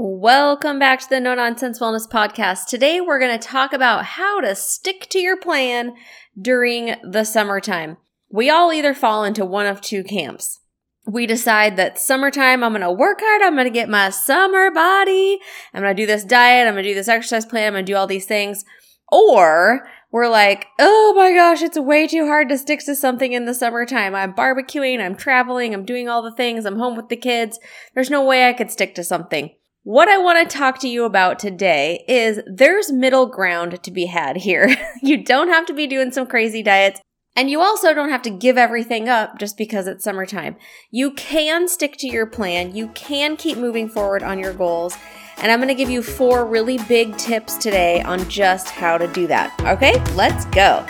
Welcome back to the No Nonsense Wellness Podcast. Today we're going to talk about how to stick to your plan during the summertime. We all either fall into one of two camps. We decide that summertime, I'm going to work hard. I'm going to get my summer body. I'm going to do this diet. I'm going to do this exercise plan. I'm going to do all these things. Or we're like, oh my gosh, it's way too hard to stick to something in the summertime. I'm barbecuing, I'm traveling, I'm doing all the things, I'm home with the kids. There's no way I could stick to something. What I want to talk to you about today is there's middle ground to be had here. you don't have to be doing some crazy diets. And you also don't have to give everything up just because it's summertime. You can stick to your plan. You can keep moving forward on your goals. And I'm going to give you four really big tips today on just how to do that. Okay, let's go.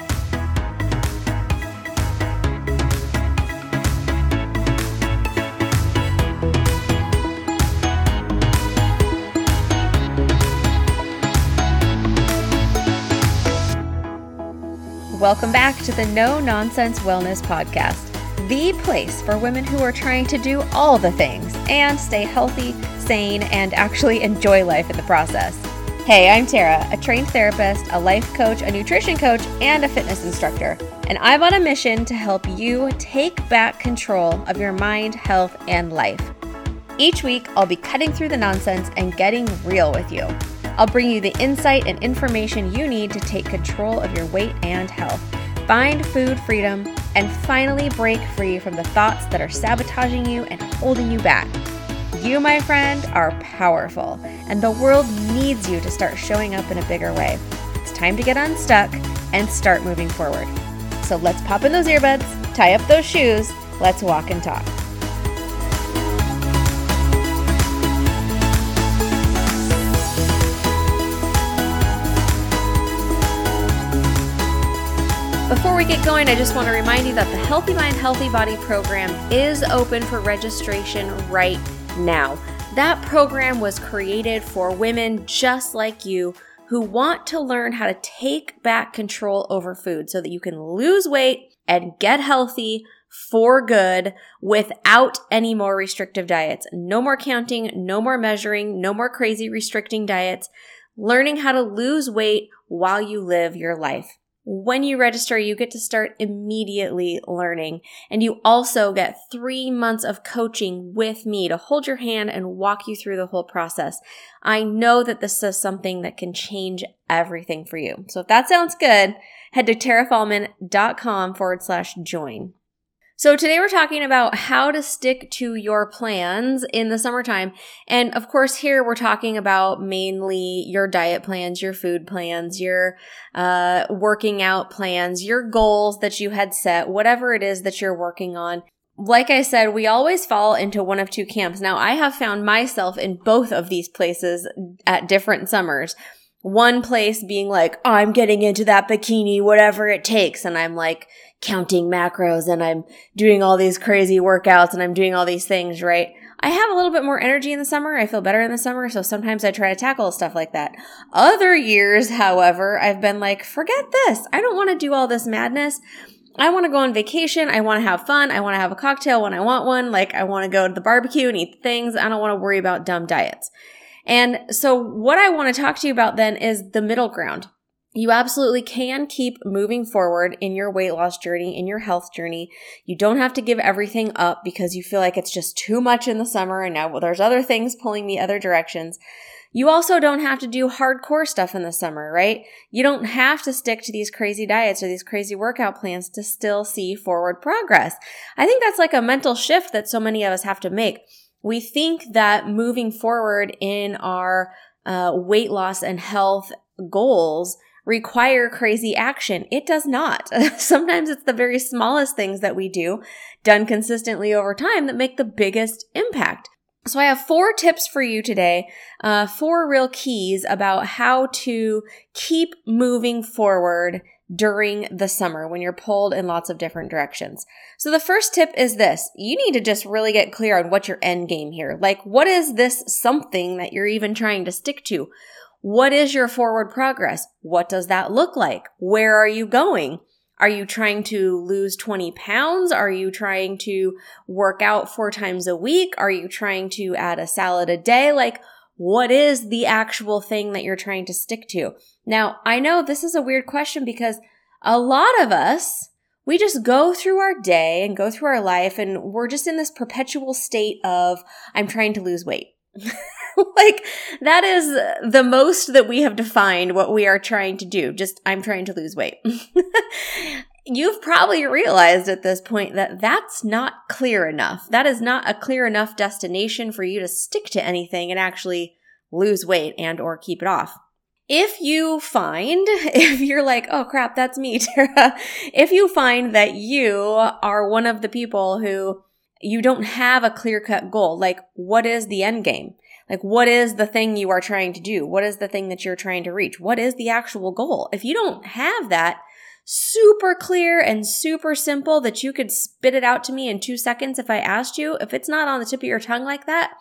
Welcome back to the No Nonsense Wellness Podcast, the place for women who are trying to do all the things and stay healthy, sane, and actually enjoy life in the process. Hey, I'm Tara, a trained therapist, a life coach, a nutrition coach, and a fitness instructor. And I'm on a mission to help you take back control of your mind, health, and life. Each week, I'll be cutting through the nonsense and getting real with you. I'll bring you the insight and information you need to take control of your weight and health, find food freedom, and finally break free from the thoughts that are sabotaging you and holding you back. You, my friend, are powerful, and the world needs you to start showing up in a bigger way. It's time to get unstuck and start moving forward. So let's pop in those earbuds, tie up those shoes, let's walk and talk. Before we get going, I just want to remind you that the Healthy Mind, Healthy Body program is open for registration right now. That program was created for women just like you who want to learn how to take back control over food so that you can lose weight and get healthy for good without any more restrictive diets. No more counting, no more measuring, no more crazy restricting diets. Learning how to lose weight while you live your life. When you register, you get to start immediately learning. And you also get three months of coaching with me to hold your hand and walk you through the whole process. I know that this is something that can change everything for you. So if that sounds good, head to tarafaulmann.com forward slash join. So today we're talking about how to stick to your plans in the summertime. And of course, here we're talking about mainly your diet plans, your food plans, your uh, working out plans, your goals that you had set, whatever it is that you're working on. Like I said, we always fall into one of two camps. Now, I have found myself in both of these places at different summers one place being like, I'm getting into that bikini, whatever it takes. And I'm like counting macros and I'm doing all these crazy workouts and I'm doing all these things, right? I have a little bit more energy in the summer. I feel better in the summer. So sometimes I try to tackle stuff like that. Other years, however, I've been like, forget this. I don't want to do all this madness. I want to go on vacation. I want to have fun. I want to have a cocktail when I want one. Like I want to go to the barbecue and eat things. I don't want to worry about dumb diets. And so what I want to talk to you about then is the middle ground. You absolutely can keep moving forward in your weight loss journey, in your health journey. You don't have to give everything up because you feel like it's just too much in the summer and now well, there's other things pulling me other directions. You also don't have to do hardcore stuff in the summer, right? You don't have to stick to these crazy diets or these crazy workout plans to still see forward progress. I think that's like a mental shift that so many of us have to make we think that moving forward in our uh, weight loss and health goals require crazy action. It does not. Sometimes it's the very smallest things that we do done consistently over time that make the biggest impact. So I have four tips for you today, uh, four real keys about how to keep moving forward during the summer when you're pulled in lots of different directions. So the first tip is this. You need to just really get clear on what your end game here. Like, what is this something that you're even trying to stick to? What is your forward progress? What does that look like? Where are you going? Are you trying to lose 20 pounds? Are you trying to work out four times a week? Are you trying to add a salad a day? Like, what is the actual thing that you're trying to stick to? Now, I know this is a weird question because a lot of us, we just go through our day and go through our life and we're just in this perpetual state of, I'm trying to lose weight. like that is the most that we have defined what we are trying to do. Just, I'm trying to lose weight. You've probably realized at this point that that's not clear enough. That is not a clear enough destination for you to stick to anything and actually lose weight and or keep it off. If you find, if you're like, oh crap, that's me, Tara, if you find that you are one of the people who you don't have a clear cut goal, like what is the end game? Like, what is the thing you are trying to do? What is the thing that you're trying to reach? What is the actual goal? If you don't have that, super clear and super simple that you could spit it out to me in two seconds if I asked you, if it's not on the tip of your tongue like that,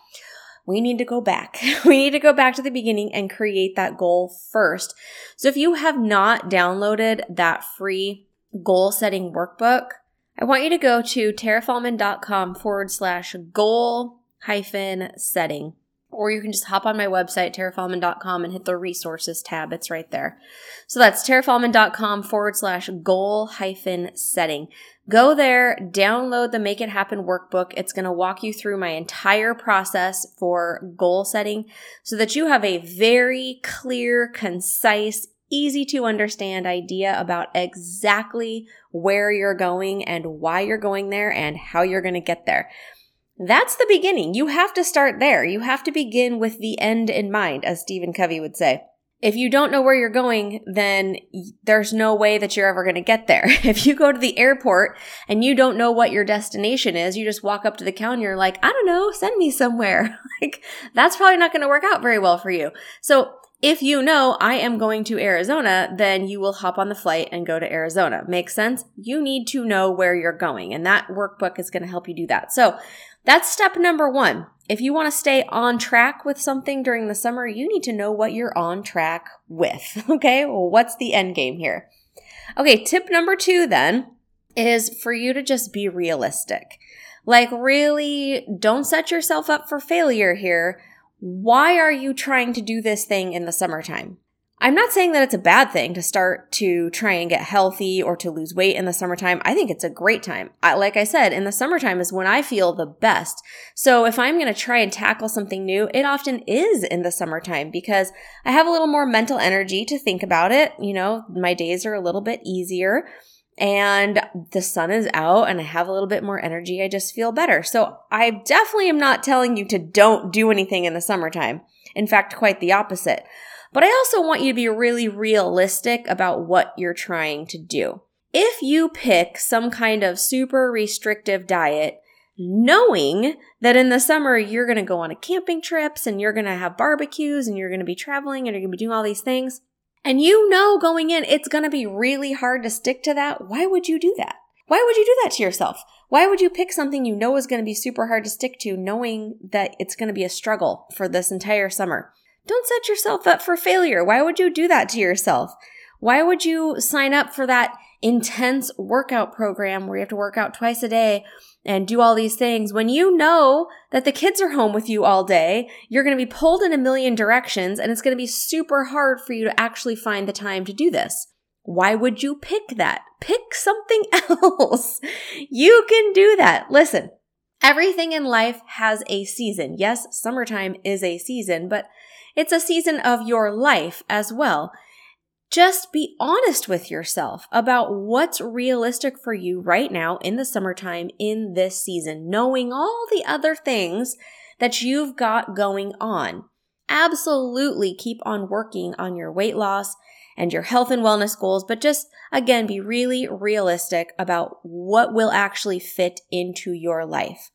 we need to go back. We need to go back to the beginning and create that goal first. So if you have not downloaded that free goal setting workbook, I want you to go to tarafaulmann.com forward slash goal hyphen setting or you can just hop on my website, tarafaulmann.com, and hit the resources tab. It's right there. So that's tarafaulmann.com forward slash goal hyphen setting. Go there, download the Make It Happen workbook. It's going to walk you through my entire process for goal setting so that you have a very clear, concise, easy to understand idea about exactly where you're going and why you're going there and how you're going to get there. That's the beginning. You have to start there. You have to begin with the end in mind, as Stephen Covey would say. If you don't know where you're going, then there's no way that you're ever going to get there. If you go to the airport and you don't know what your destination is, you just walk up to the counter, and you're like, I don't know, send me somewhere. like, that's probably not going to work out very well for you. So if you know I am going to Arizona, then you will hop on the flight and go to Arizona. Makes sense? You need to know where you're going, and that workbook is going to help you do that. So that's step number one. If you want to stay on track with something during the summer, you need to know what you're on track with. Okay. Well, what's the end game here? Okay. Tip number two then is for you to just be realistic. Like, really don't set yourself up for failure here. Why are you trying to do this thing in the summertime? I'm not saying that it's a bad thing to start to try and get healthy or to lose weight in the summertime. I think it's a great time. I, like I said, in the summertime is when I feel the best. So if I'm going to try and tackle something new, it often is in the summertime because I have a little more mental energy to think about it. You know, my days are a little bit easier and the sun is out and I have a little bit more energy. I just feel better. So I definitely am not telling you to don't do anything in the summertime. In fact, quite the opposite. But I also want you to be really realistic about what you're trying to do. If you pick some kind of super restrictive diet, knowing that in the summer you're going to go on a camping trips and you're going to have barbecues and you're going to be traveling and you're going to be doing all these things, and you know going in it's going to be really hard to stick to that, why would you do that? Why would you do that to yourself? Why would you pick something you know is going to be super hard to stick to, knowing that it's going to be a struggle for this entire summer? Don't set yourself up for failure. Why would you do that to yourself? Why would you sign up for that intense workout program where you have to work out twice a day and do all these things when you know that the kids are home with you all day? You're going to be pulled in a million directions and it's going to be super hard for you to actually find the time to do this. Why would you pick that? Pick something else. You can do that. Listen, everything in life has a season. Yes, summertime is a season, but it's a season of your life as well. Just be honest with yourself about what's realistic for you right now in the summertime in this season, knowing all the other things that you've got going on. Absolutely keep on working on your weight loss and your health and wellness goals, but just again, be really realistic about what will actually fit into your life.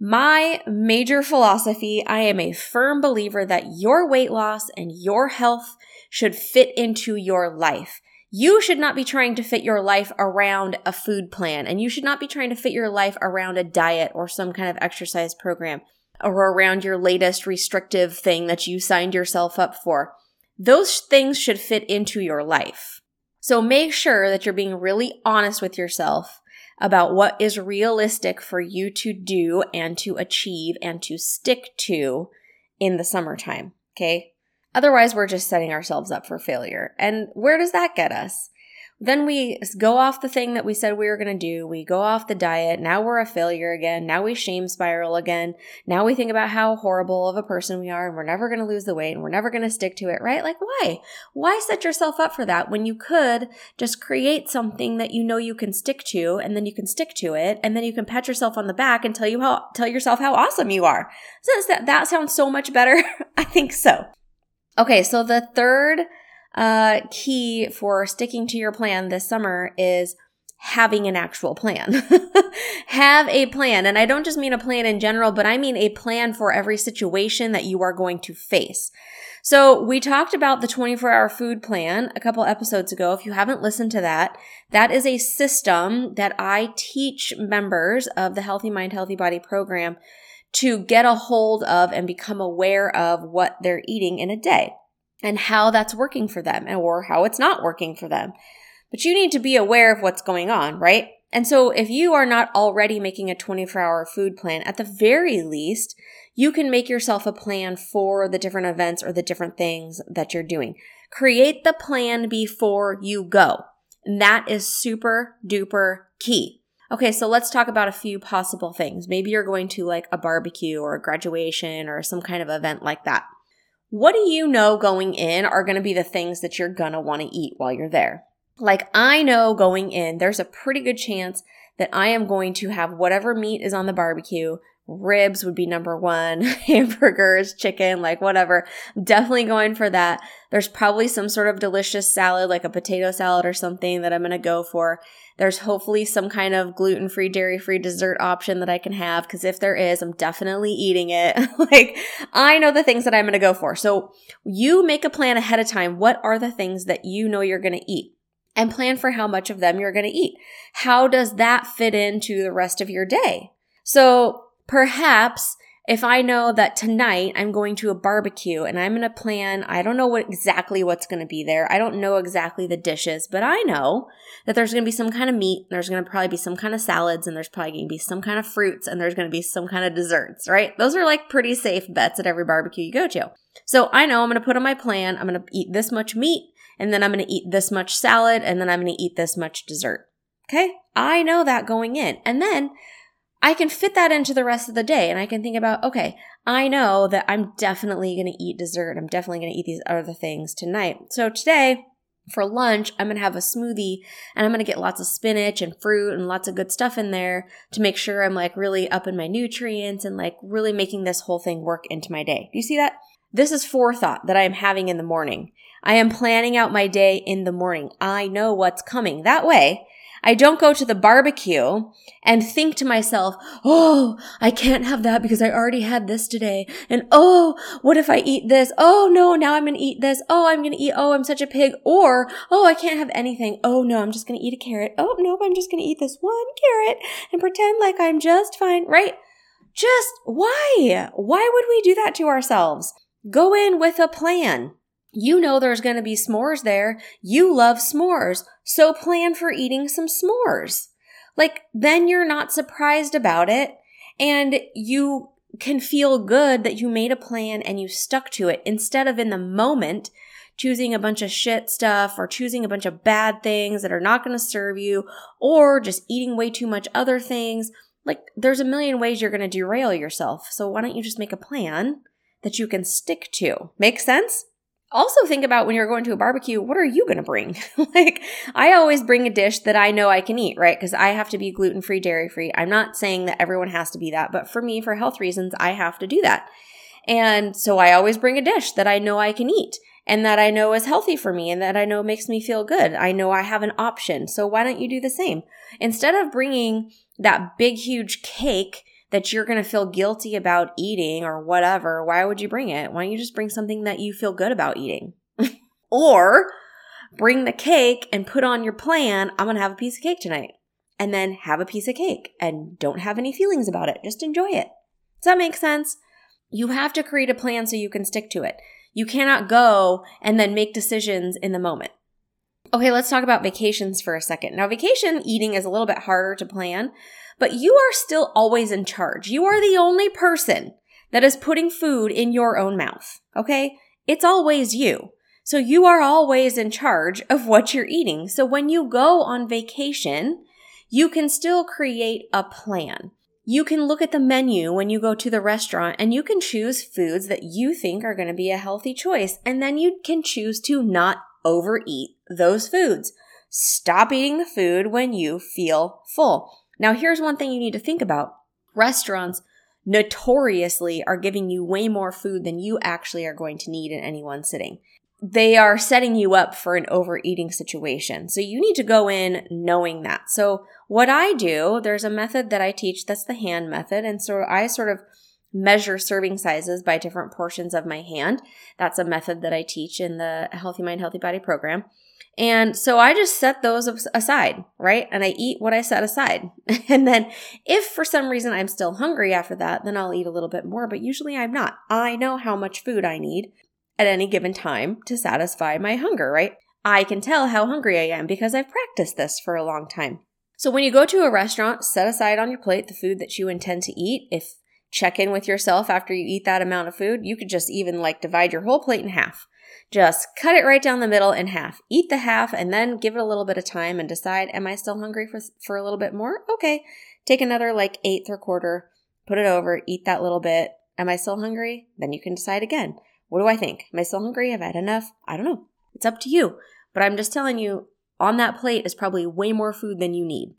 My major philosophy I am a firm believer that your weight loss and your health should fit into your life. You should not be trying to fit your life around a food plan, and you should not be trying to fit your life around a diet or some kind of exercise program or around your latest restrictive thing that you signed yourself up for. Those things should fit into your life. So make sure that you're being really honest with yourself about what is realistic for you to do and to achieve and to stick to in the summertime. Okay. Otherwise, we're just setting ourselves up for failure. And where does that get us? Then we go off the thing that we said we were going to do. We go off the diet. Now we're a failure again. Now we shame spiral again. Now we think about how horrible of a person we are and we're never going to lose the weight and we're never going to stick to it, right? Like, why? Why set yourself up for that when you could just create something that you know you can stick to and then you can stick to it and then you can pat yourself on the back and tell you how, tell yourself how awesome you are. So that, that sounds so much better. I think so. Okay. So the third uh, key for sticking to your plan this summer is having an actual plan. Have a plan. And I don't just mean a plan in general, but I mean a plan for every situation that you are going to face. So we talked about the 24 hour food plan a couple episodes ago. If you haven't listened to that, that is a system that I teach members of the Healthy Mind, Healthy Body program to get a hold of and become aware of what they're eating in a day and how that's working for them or how it's not working for them. But you need to be aware of what's going on, right? And so if you are not already making a 24 hour food plan, at the very least, you can make yourself a plan for the different events or the different things that you're doing. Create the plan before you go. And that is super duper key. Okay, so let's talk about a few possible things. Maybe you're going to like a barbecue or a graduation or some kind of event like that. What do you know going in are going to be the things that you're going to want to eat while you're there? Like, I know going in, there's a pretty good chance that I am going to have whatever meat is on the barbecue. Ribs would be number one, hamburgers, chicken, like whatever. definitely going for that. There's probably some sort of delicious salad, like a potato salad or something that I'm going to go for. There's hopefully some kind of gluten free, dairy free dessert option that I can have because if there is, I'm definitely eating it. like, I know the things that I'm going to go for. So you make a plan ahead of time. What are the things that you know you're going to eat? And plan for how much of them you're going to eat. How does that fit into the rest of your day? So perhaps if I know that tonight I'm going to a barbecue and I'm going to plan, I don't know what exactly what's going to be there. I don't know exactly the dishes, but I know that there's going to be some kind of meat, there's going to probably be some kind of salads, and there's probably going to be some kind of fruits, and there's going to be some kind of desserts, right? Those are like pretty safe bets at every barbecue you go to. So I know I'm going to put on my plan, I'm going to eat this much meat, and then I'm going to eat this much salad, and then I'm going to eat this much dessert. Okay? I know that going in. And then I can fit that into the rest of the day and I can think about, okay, I know that I'm definitely going to eat dessert. I'm definitely going to eat these other things tonight. So today, for lunch, I'm going to have a smoothie and I'm going to get lots of spinach and fruit and lots of good stuff in there to make sure I'm like really up in my nutrients and like really making this whole thing work into my day. Do you see that? This is forethought that I am having in the morning. I am planning out my day in the morning. I know what's coming. That way, I don't go to the barbecue and think to myself, oh, I can't have that because I already had this today. And oh, what if I eat this? Oh no, now I'm going to eat this. Oh, I'm going to eat, oh, I'm such a pig. Or, oh, I can't have anything. Oh no, I'm just going to eat a carrot. Oh no, I'm just going to eat this one carrot and pretend like I'm just fine, right? Just why? Why would we do that to ourselves? Go in with a plan. You know there's going to be s'mores there. You love s'mores. So plan for eating some s'mores. Like, then you're not surprised about it and you can feel good that you made a plan and you stuck to it instead of in the moment choosing a bunch of shit stuff or choosing a bunch of bad things that are not going to serve you or just eating way too much other things. Like, there's a million ways you're going to derail yourself. So why don't you just make a plan that you can stick to? Make sense? Also think about when you're going to a barbecue, what are you going to bring? like, I always bring a dish that I know I can eat, right? Because I have to be gluten free, dairy free. I'm not saying that everyone has to be that, but for me, for health reasons, I have to do that. And so I always bring a dish that I know I can eat and that I know is healthy for me and that I know makes me feel good. I know I have an option. So why don't you do the same? Instead of bringing that big, huge cake that you're going to feel guilty about eating or whatever, why would you bring it? Why don't you just bring something that you feel good about eating? or bring the cake and put on your plan, I'm going to have a piece of cake tonight. And then have a piece of cake and don't have any feelings about it. Just enjoy it. Does that make sense? You have to create a plan so you can stick to it. You cannot go and then make decisions in the moment. Okay, let's talk about vacations for a second. Now, vacation eating is a little bit harder to plan but you are still always in charge. You are the only person that is putting food in your own mouth. Okay. it's always you. So you are always in charge of what you're eating. So when you go on vacation, you can still create a plan. You can look at the menu when you go to the restaurant and you can choose foods that you think are going to be a healthy choice. And then you can choose to not overeat those foods. Stop eating the food when you feel full. Now, here's one thing you need to think about restaurants notoriously are giving you way more food than you actually are going to need in any one sitting. They are setting you up for an overeating situation. So you need to go in knowing that. So what I do, there's a method that I teach that's the hand method. And so I sort of measure serving sizes by different portions of my hand. That's a method that I teach in the Healthy Mind, Healthy Body program. And so I just set those aside, right? And I eat what I set aside. and then if for some reason I'm still hungry after that, then I'll eat a little bit more, but usually I'm not. I know how much food I need at any given time to satisfy my hunger, right? I can tell how hungry I am because I've practiced this for a long time. So when you go to a restaurant, set aside on your plate the food that you intend to eat. If check in with yourself after you eat that amount of food, you could just even like divide your whole plate in half just cut it right down the middle in half. Eat the half and then give it a little bit of time and decide, am I still hungry for, for a little bit more? Okay. Take another like eighth or quarter, put it over, eat that little bit. Am I still hungry? Then you can decide again. What do I think? Am I still hungry? Have I had enough? I don't know. It's up to you. But I'm just telling you, on that plate is probably way more food than you need.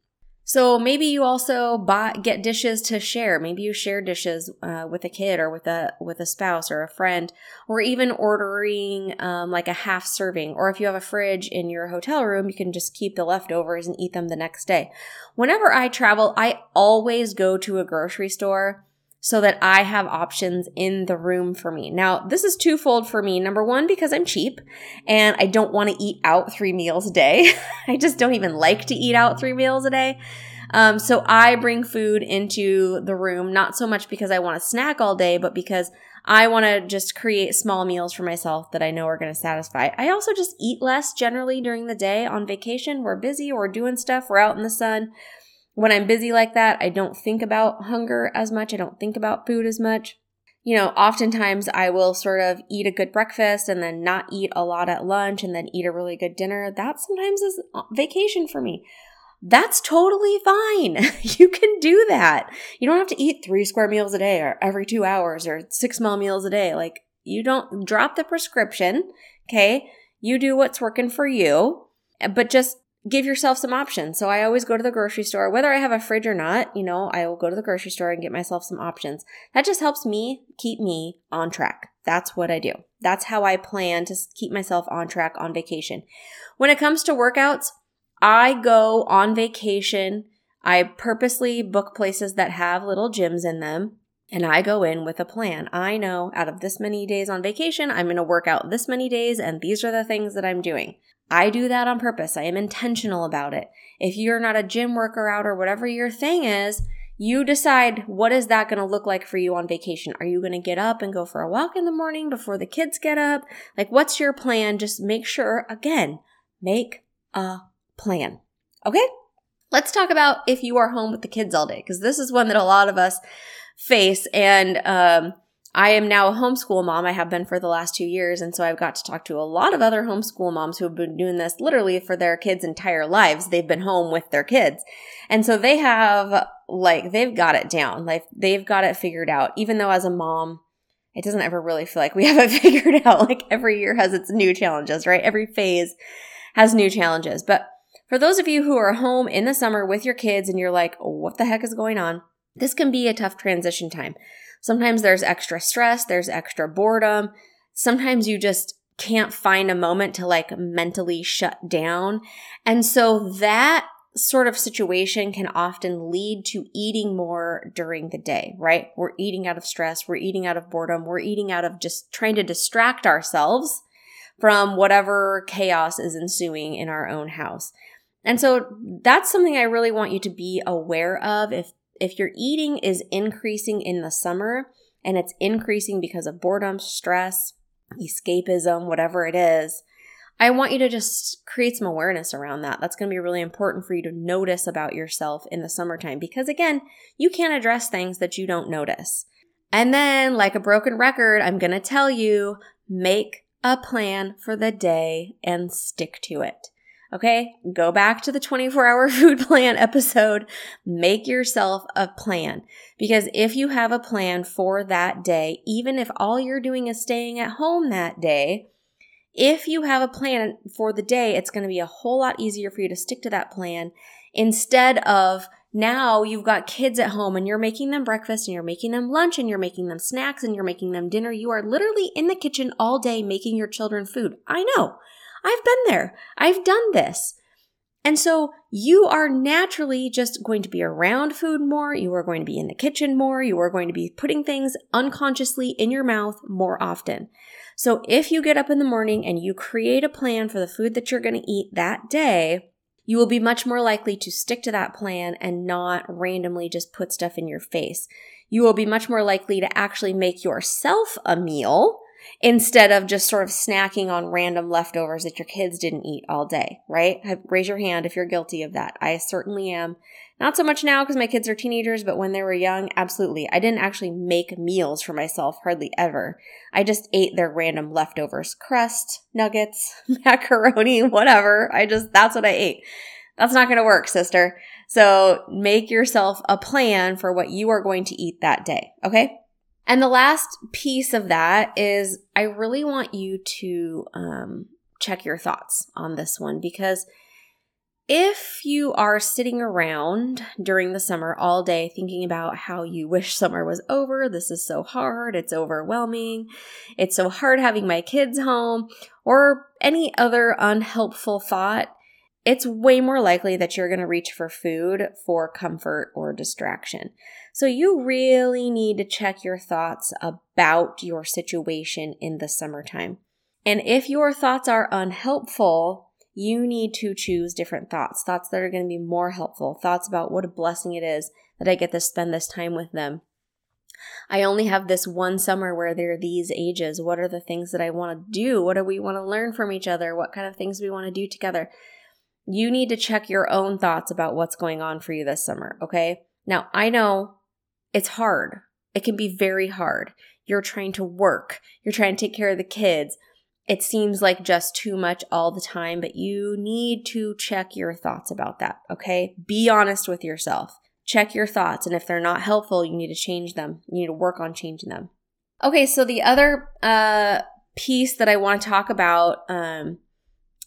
So maybe you also buy get dishes to share. Maybe you share dishes uh, with a kid or with a with a spouse or a friend, or even ordering um, like a half serving. Or if you have a fridge in your hotel room, you can just keep the leftovers and eat them the next day. Whenever I travel, I always go to a grocery store so that I have options in the room for me. Now, this is twofold for me. Number one, because I'm cheap and I don't want to eat out three meals a day. I just don't even like to eat out three meals a day. Um, so I bring food into the room, not so much because I want to snack all day, but because I want to just create small meals for myself that I know are going to satisfy. I also just eat less generally during the day on vacation. We're busy, we're doing stuff, we're out in the sun when I'm busy like that, I don't think about hunger as much. I don't think about food as much. You know, oftentimes I will sort of eat a good breakfast and then not eat a lot at lunch and then eat a really good dinner. That sometimes is vacation for me. That's totally fine. you can do that. You don't have to eat three square meals a day or every two hours or six small meals a day. Like, you don't drop the prescription. Okay. You do what's working for you, but just give yourself some options. So I always go to the grocery store, whether I have a fridge or not, you know, I will go to the grocery store and get myself some options. That just helps me keep me on track. That's what I do. That's how I plan to keep myself on track on vacation. When it comes to workouts, I go on vacation. I purposely book places that have little gyms in them. And I go in with a plan. I know out of this many days on vacation, I'm going to work out this many days, and these are the things that I'm doing. I do that on purpose. I am intentional about it. If you're not a gym worker out or whatever your thing is, you decide what is that going to look like for you on vacation. Are you going to get up and go for a walk in the morning before the kids get up? Like what's your plan? Just make sure again, make a plan. Okay? Let's talk about if you are home with the kids all day because this is one that a lot of us face and um I am now a homeschool mom. I have been for the last two years. And so I've got to talk to a lot of other homeschool moms who have been doing this literally for their kids' entire lives. They've been home with their kids. And so they have, like, they've got it down. Like, they've got it figured out. Even though as a mom, it doesn't ever really feel like we have it figured out. Like, every year has its new challenges, right? Every phase has new challenges. But for those of you who are home in the summer with your kids and you're like, what the heck is going on? This can be a tough transition time. Sometimes there's extra stress, there's extra boredom. Sometimes you just can't find a moment to like mentally shut down. And so that sort of situation can often lead to eating more during the day, right? We're eating out of stress, we're eating out of boredom, we're eating out of just trying to distract ourselves from whatever chaos is ensuing in our own house. And so that's something I really want you to be aware of if if your eating is increasing in the summer and it's increasing because of boredom, stress, escapism, whatever it is, I want you to just create some awareness around that. That's going to be really important for you to notice about yourself in the summertime because, again, you can't address things that you don't notice. And then, like a broken record, I'm going to tell you make a plan for the day and stick to it. Okay, go back to the 24 hour food plan episode. Make yourself a plan because if you have a plan for that day, even if all you're doing is staying at home that day, if you have a plan for the day, it's going to be a whole lot easier for you to stick to that plan instead of now you've got kids at home and you're making them breakfast and you're making them lunch and you're making them snacks and you're making them dinner. You are literally in the kitchen all day making your children food. I know. I've been there. I've done this. And so you are naturally just going to be around food more. You are going to be in the kitchen more. You are going to be putting things unconsciously in your mouth more often. So if you get up in the morning and you create a plan for the food that you're going to eat that day, you will be much more likely to stick to that plan and not randomly just put stuff in your face. You will be much more likely to actually make yourself a meal instead of just sort of snacking on random leftovers that your kids didn't eat all day, right? Raise your hand if you're guilty of that. I certainly am. Not so much now because my kids are teenagers, but when they were young, absolutely. I didn't actually make meals for myself hardly ever. I just ate their random leftovers crust, nuggets, macaroni, whatever. I just, that's what I ate. That's not going to work, sister. So make yourself a plan for what you are going to eat that day. Okay. And the last piece of that is I really want you to um, check your thoughts on this one because if you are sitting around during the summer all day thinking about how you wish summer was over, this is so hard, it's overwhelming, it's so hard having my kids home, or any other unhelpful thought, it's way more likely that you're going to reach for food for comfort or distraction. So you really need to check your thoughts about your situation in the summertime. And if your thoughts are unhelpful, you need to choose different thoughts, thoughts that are going to be more helpful, thoughts about what a blessing it is that I get to spend this time with them. I only have this one summer where they're these ages. What are the things that I want to do? What do we want to learn from each other? What kind of things we want to do together? You need to check your own thoughts about what's going on for you this summer, okay? Now, I know it's hard. It can be very hard. You're trying to work, you're trying to take care of the kids. It seems like just too much all the time, but you need to check your thoughts about that, okay? Be honest with yourself. Check your thoughts, and if they're not helpful, you need to change them. You need to work on changing them. Okay, so the other uh, piece that I want to talk about um,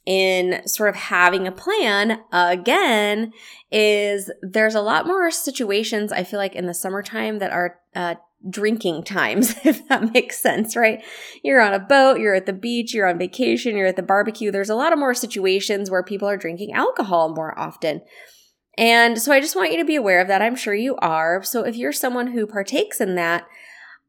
in sort of having a plan again is there's a lot more situations I feel like in the summertime that are uh, drinking times, if that makes sense, right? You're on a boat, you're at the beach, you're on vacation, you're at the barbecue. There's a lot of more situations where people are drinking alcohol more often. And so I just want you to be aware of that. I'm sure you are. So if you're someone who partakes in that,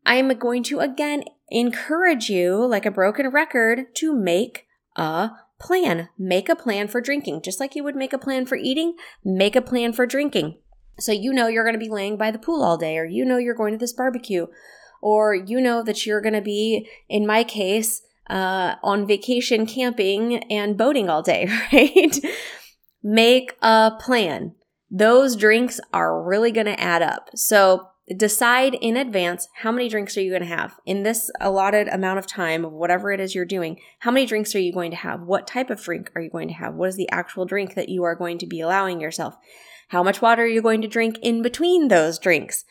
I'm going to again encourage you, like a broken record, to make a plan. Make a plan for drinking. Just like you would make a plan for eating, make a plan for drinking. So you know you're going to be laying by the pool all day, or you know you're going to this barbecue, or you know that you're going to be, in my case, uh, on vacation camping and boating all day, right? make a plan. Those drinks are really going to add up. So decide in advance how many drinks are you going to have. In this allotted amount of time of whatever it is you're doing how many drinks are you going to have? What type of drink are you going to have? What is the actual drink that you are going to be allowing yourself? How much water are you going to drink in between those drinks?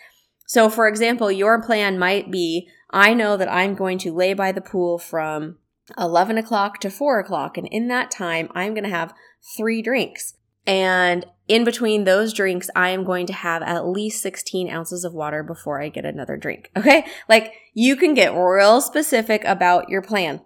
So for example your plan might be i know that i'm going to lay by the pool from 11 o'clock to 4 o'clock and in that time i'm going to have three drinks and in between those drinks, I am going to have at least 16 ounces of water before I get another drink. Okay. Like you can get real specific about your plan.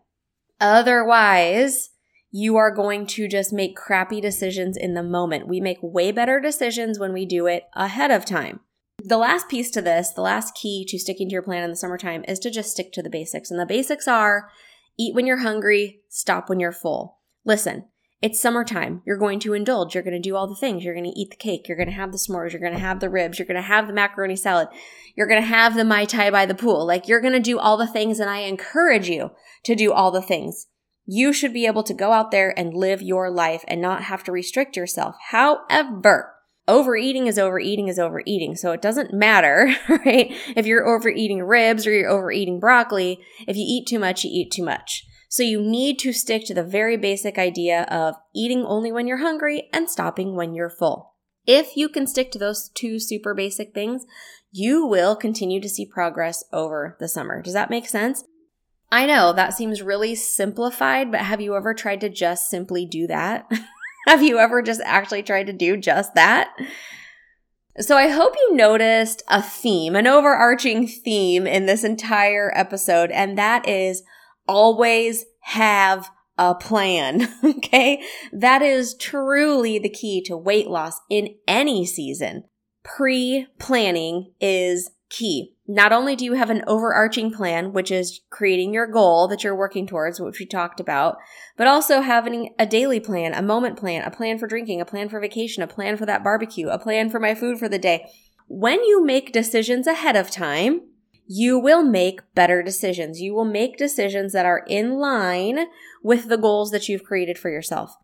Otherwise, you are going to just make crappy decisions in the moment. We make way better decisions when we do it ahead of time. The last piece to this, the last key to sticking to your plan in the summertime is to just stick to the basics. And the basics are eat when you're hungry, stop when you're full. Listen, it's summertime. You're going to indulge. You're going to do all the things. You're going to eat the cake. You're going to have the s'mores. You're going to have the ribs. You're going to have the macaroni salad. You're going to have the Mai Tai by the pool. Like you're going to do all the things and I encourage you to do all the things. You should be able to go out there and live your life and not have to restrict yourself. However, overeating is overeating is overeating. So it doesn't matter, right? If you're overeating ribs or you're overeating broccoli, if you eat too much, you eat too much. So you need to stick to the very basic idea of eating only when you're hungry and stopping when you're full. If you can stick to those two super basic things, you will continue to see progress over the summer. Does that make sense? I know that seems really simplified, but have you ever tried to just simply do that? have you ever just actually tried to do just that? So I hope you noticed a theme, an overarching theme in this entire episode, and that is always have a plan. Okay. That is truly the key to weight loss in any season. Pre planning is key. Not only do you have an overarching plan, which is creating your goal that you're working towards, which we talked about, but also having a daily plan, a moment plan, a plan for drinking, a plan for vacation, a plan for that barbecue, a plan for my food for the day. When you make decisions ahead of time, you will make better decisions. You will make decisions that are in line with the goals that you've created for yourself.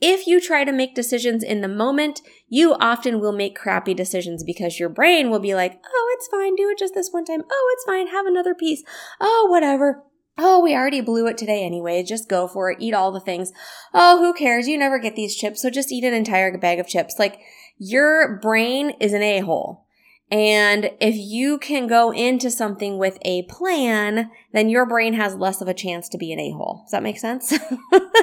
If you try to make decisions in the moment, you often will make crappy decisions because your brain will be like, oh, it's fine, do it just this one time. Oh, it's fine, have another piece. Oh, whatever. Oh, we already blew it today anyway. Just go for it. Eat all the things. Oh, who cares? You never get these chips, so just eat an entire bag of chips. Like, your brain is an a hole. And if you can go into something with a plan, then your brain has less of a chance to be an a hole. Does that make sense?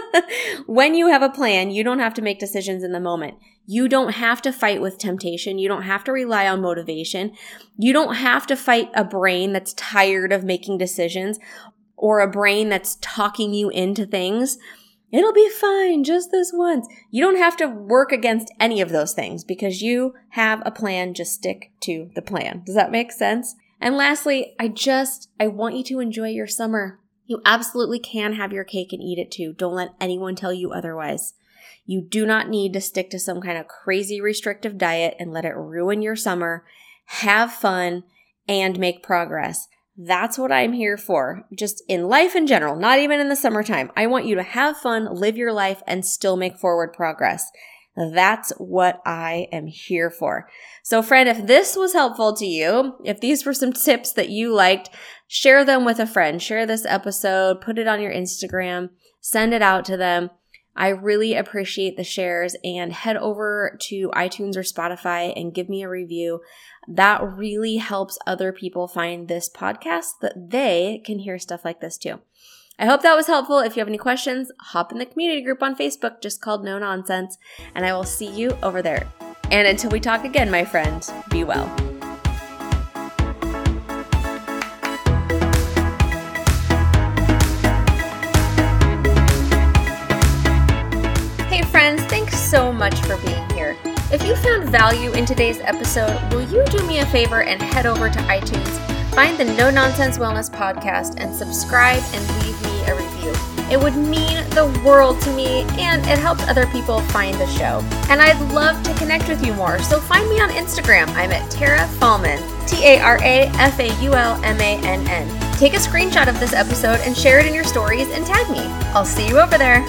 when you have a plan, you don't have to make decisions in the moment. You don't have to fight with temptation. You don't have to rely on motivation. You don't have to fight a brain that's tired of making decisions or a brain that's talking you into things. It'll be fine just this once. You don't have to work against any of those things because you have a plan. Just stick to the plan. Does that make sense? And lastly, I just, I want you to enjoy your summer. You absolutely can have your cake and eat it too. Don't let anyone tell you otherwise. You do not need to stick to some kind of crazy restrictive diet and let it ruin your summer. Have fun and make progress. That's what I'm here for. Just in life in general, not even in the summertime. I want you to have fun, live your life, and still make forward progress. That's what I am here for. So, friend, if this was helpful to you, if these were some tips that you liked, share them with a friend. Share this episode, put it on your Instagram, send it out to them. I really appreciate the shares and head over to iTunes or Spotify and give me a review. That really helps other people find this podcast that they can hear stuff like this too. I hope that was helpful. If you have any questions, hop in the community group on Facebook just called No Nonsense, and I will see you over there. And until we talk again, my friend, be well. So much for being here. If you found value in today's episode, will you do me a favor and head over to iTunes, find the No Nonsense Wellness podcast, and subscribe and leave me a review? It would mean the world to me and it helps other people find the show. And I'd love to connect with you more, so find me on Instagram. I'm at Tara Faulmann, T A R A F A U L M A N N. Take a screenshot of this episode and share it in your stories and tag me. I'll see you over there.